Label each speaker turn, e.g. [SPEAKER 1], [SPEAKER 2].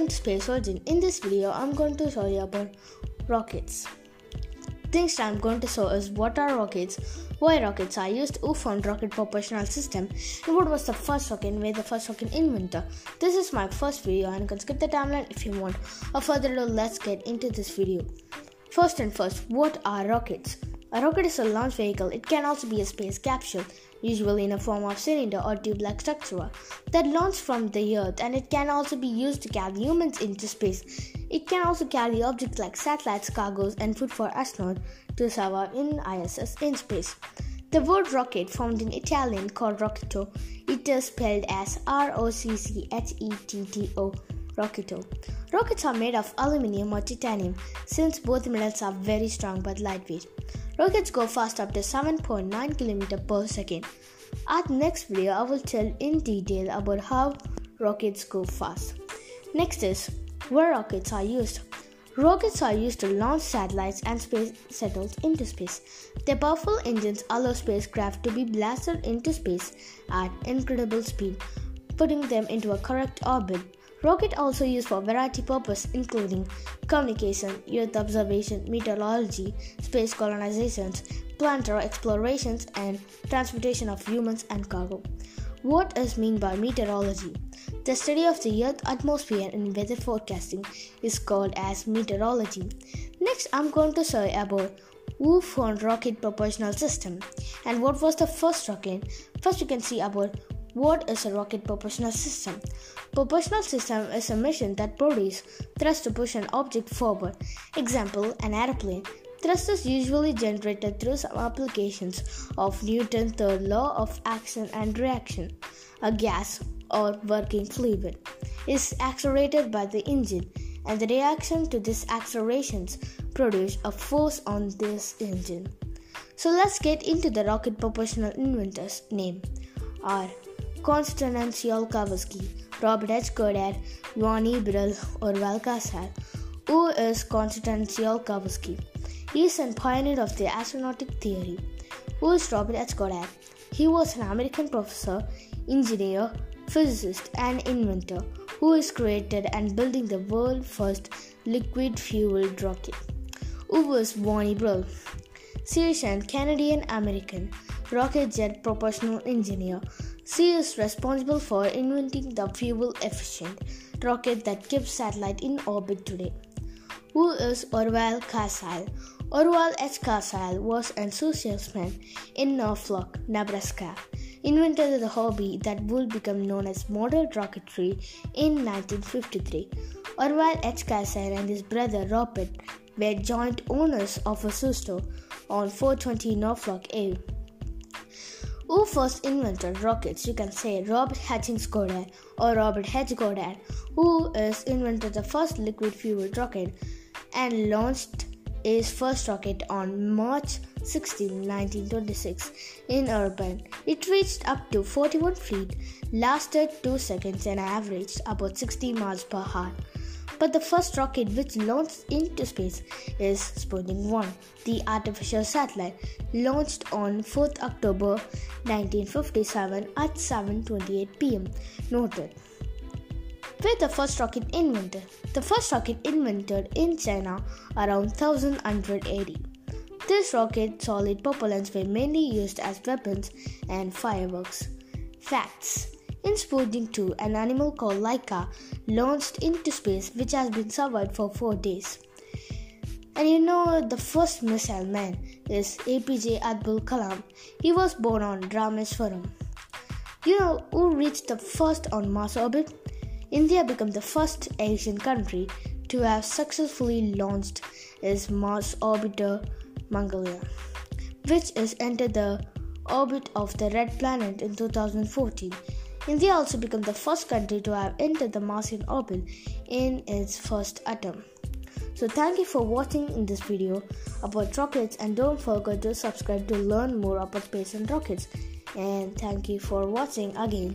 [SPEAKER 1] welcome to Space Origin. In this video, I'm going to show you about rockets. Things I'm going to show is what are rockets, why rockets are used, who found rocket propulsion system, and what was the first rocket and where the first rocket inventor. This is my first video and you can skip the timeline if you want. Or further ado, let's get into this video. First and first, what are rockets? A rocket is a launch vehicle. It can also be a space capsule, usually in a form of cylinder or tube-like structure, that launches from the Earth, and it can also be used to carry humans into space. It can also carry objects like satellites, cargoes, and food for astronauts to survive in ISS in space. The word rocket, found in Italian called rocchetto, it is spelled as R O C C H E T T O Rocketto. Rockets are made of aluminium or titanium since both metals are very strong but lightweight. Rockets go fast up to 7.9 km per second. At next video, I will tell in detail about how rockets go fast. Next is where rockets are used. Rockets are used to launch satellites and space shuttles into space. Their powerful engines allow spacecraft to be blasted into space at incredible speed, putting them into a correct orbit Rocket also used for variety purpose including communication, Earth observation, meteorology, space colonizations, planetary explorations, and transportation of humans and cargo. What is meant by meteorology? The study of the Earth atmosphere and weather forecasting is called as meteorology. Next, I'm going to say about who found rocket propulsion system and what was the first rocket. First, you can see about what is a rocket propulsion system? Propulsion system is a machine that produces thrust to push an object forward. Example, an airplane. Thrust is usually generated through some applications of Newton's third law of action and reaction. A gas or working fluid is accelerated by the engine and the reaction to these accelerations produce a force on this engine. So let's get into the rocket propulsion inventors name are Konstantin Tsiolkovsky, Robert H. Goddard, Yvonne Brill, Orville Who is Konstantin Tsiolkovsky? He is a pioneer of the astronautic theory. Who is Robert H. Goddard? He was an American professor, engineer, physicist, and inventor who is created and building the world's first liquid fueled rocket. Who was Yvonne Brill? Is Canadian American rocket jet propulsion engineer she is responsible for inventing the fuel efficient rocket that keeps satellite in orbit today. Who is Orville Carlisle? Orville H. Carlisle was an salesman in Norfolk, Nebraska. Invented the hobby that would become known as model rocketry in 1953. Orville H. Carlisle and his brother Robert were joint owners of a store on 420 Norfolk Ave. Who first invented rockets? You can say Robert Hutchins Goddard or Robert H. Goddard, who is invented the first liquid fueled rocket and launched his first rocket on March 16, 1926 in Auburn. It reached up to 41 feet, lasted 2 seconds and averaged about 60 miles per hour. But the first rocket which launched into space is Sputnik 1, the artificial satellite launched on 4th October 1957 at 7:28 p.m. Noted. Where the first rocket invented? The first rocket invented in China around 1180. This rocket solid propellants were mainly used as weapons and fireworks. Facts in Sputnik 2, an animal called Laika launched into space, which has been survived for four days. And you know, the first missile man is APJ Abdul Kalam. He was born on Rameswaram. You know who reached the first on Mars orbit? India became the first Asian country to have successfully launched its Mars orbiter Mangalyaan, which has entered the orbit of the red planet in 2014 India also became the first country to have entered the Martian orbit in its first attempt. So thank you for watching in this video about rockets and don't forget to subscribe to learn more about space and rockets. And thank you for watching again.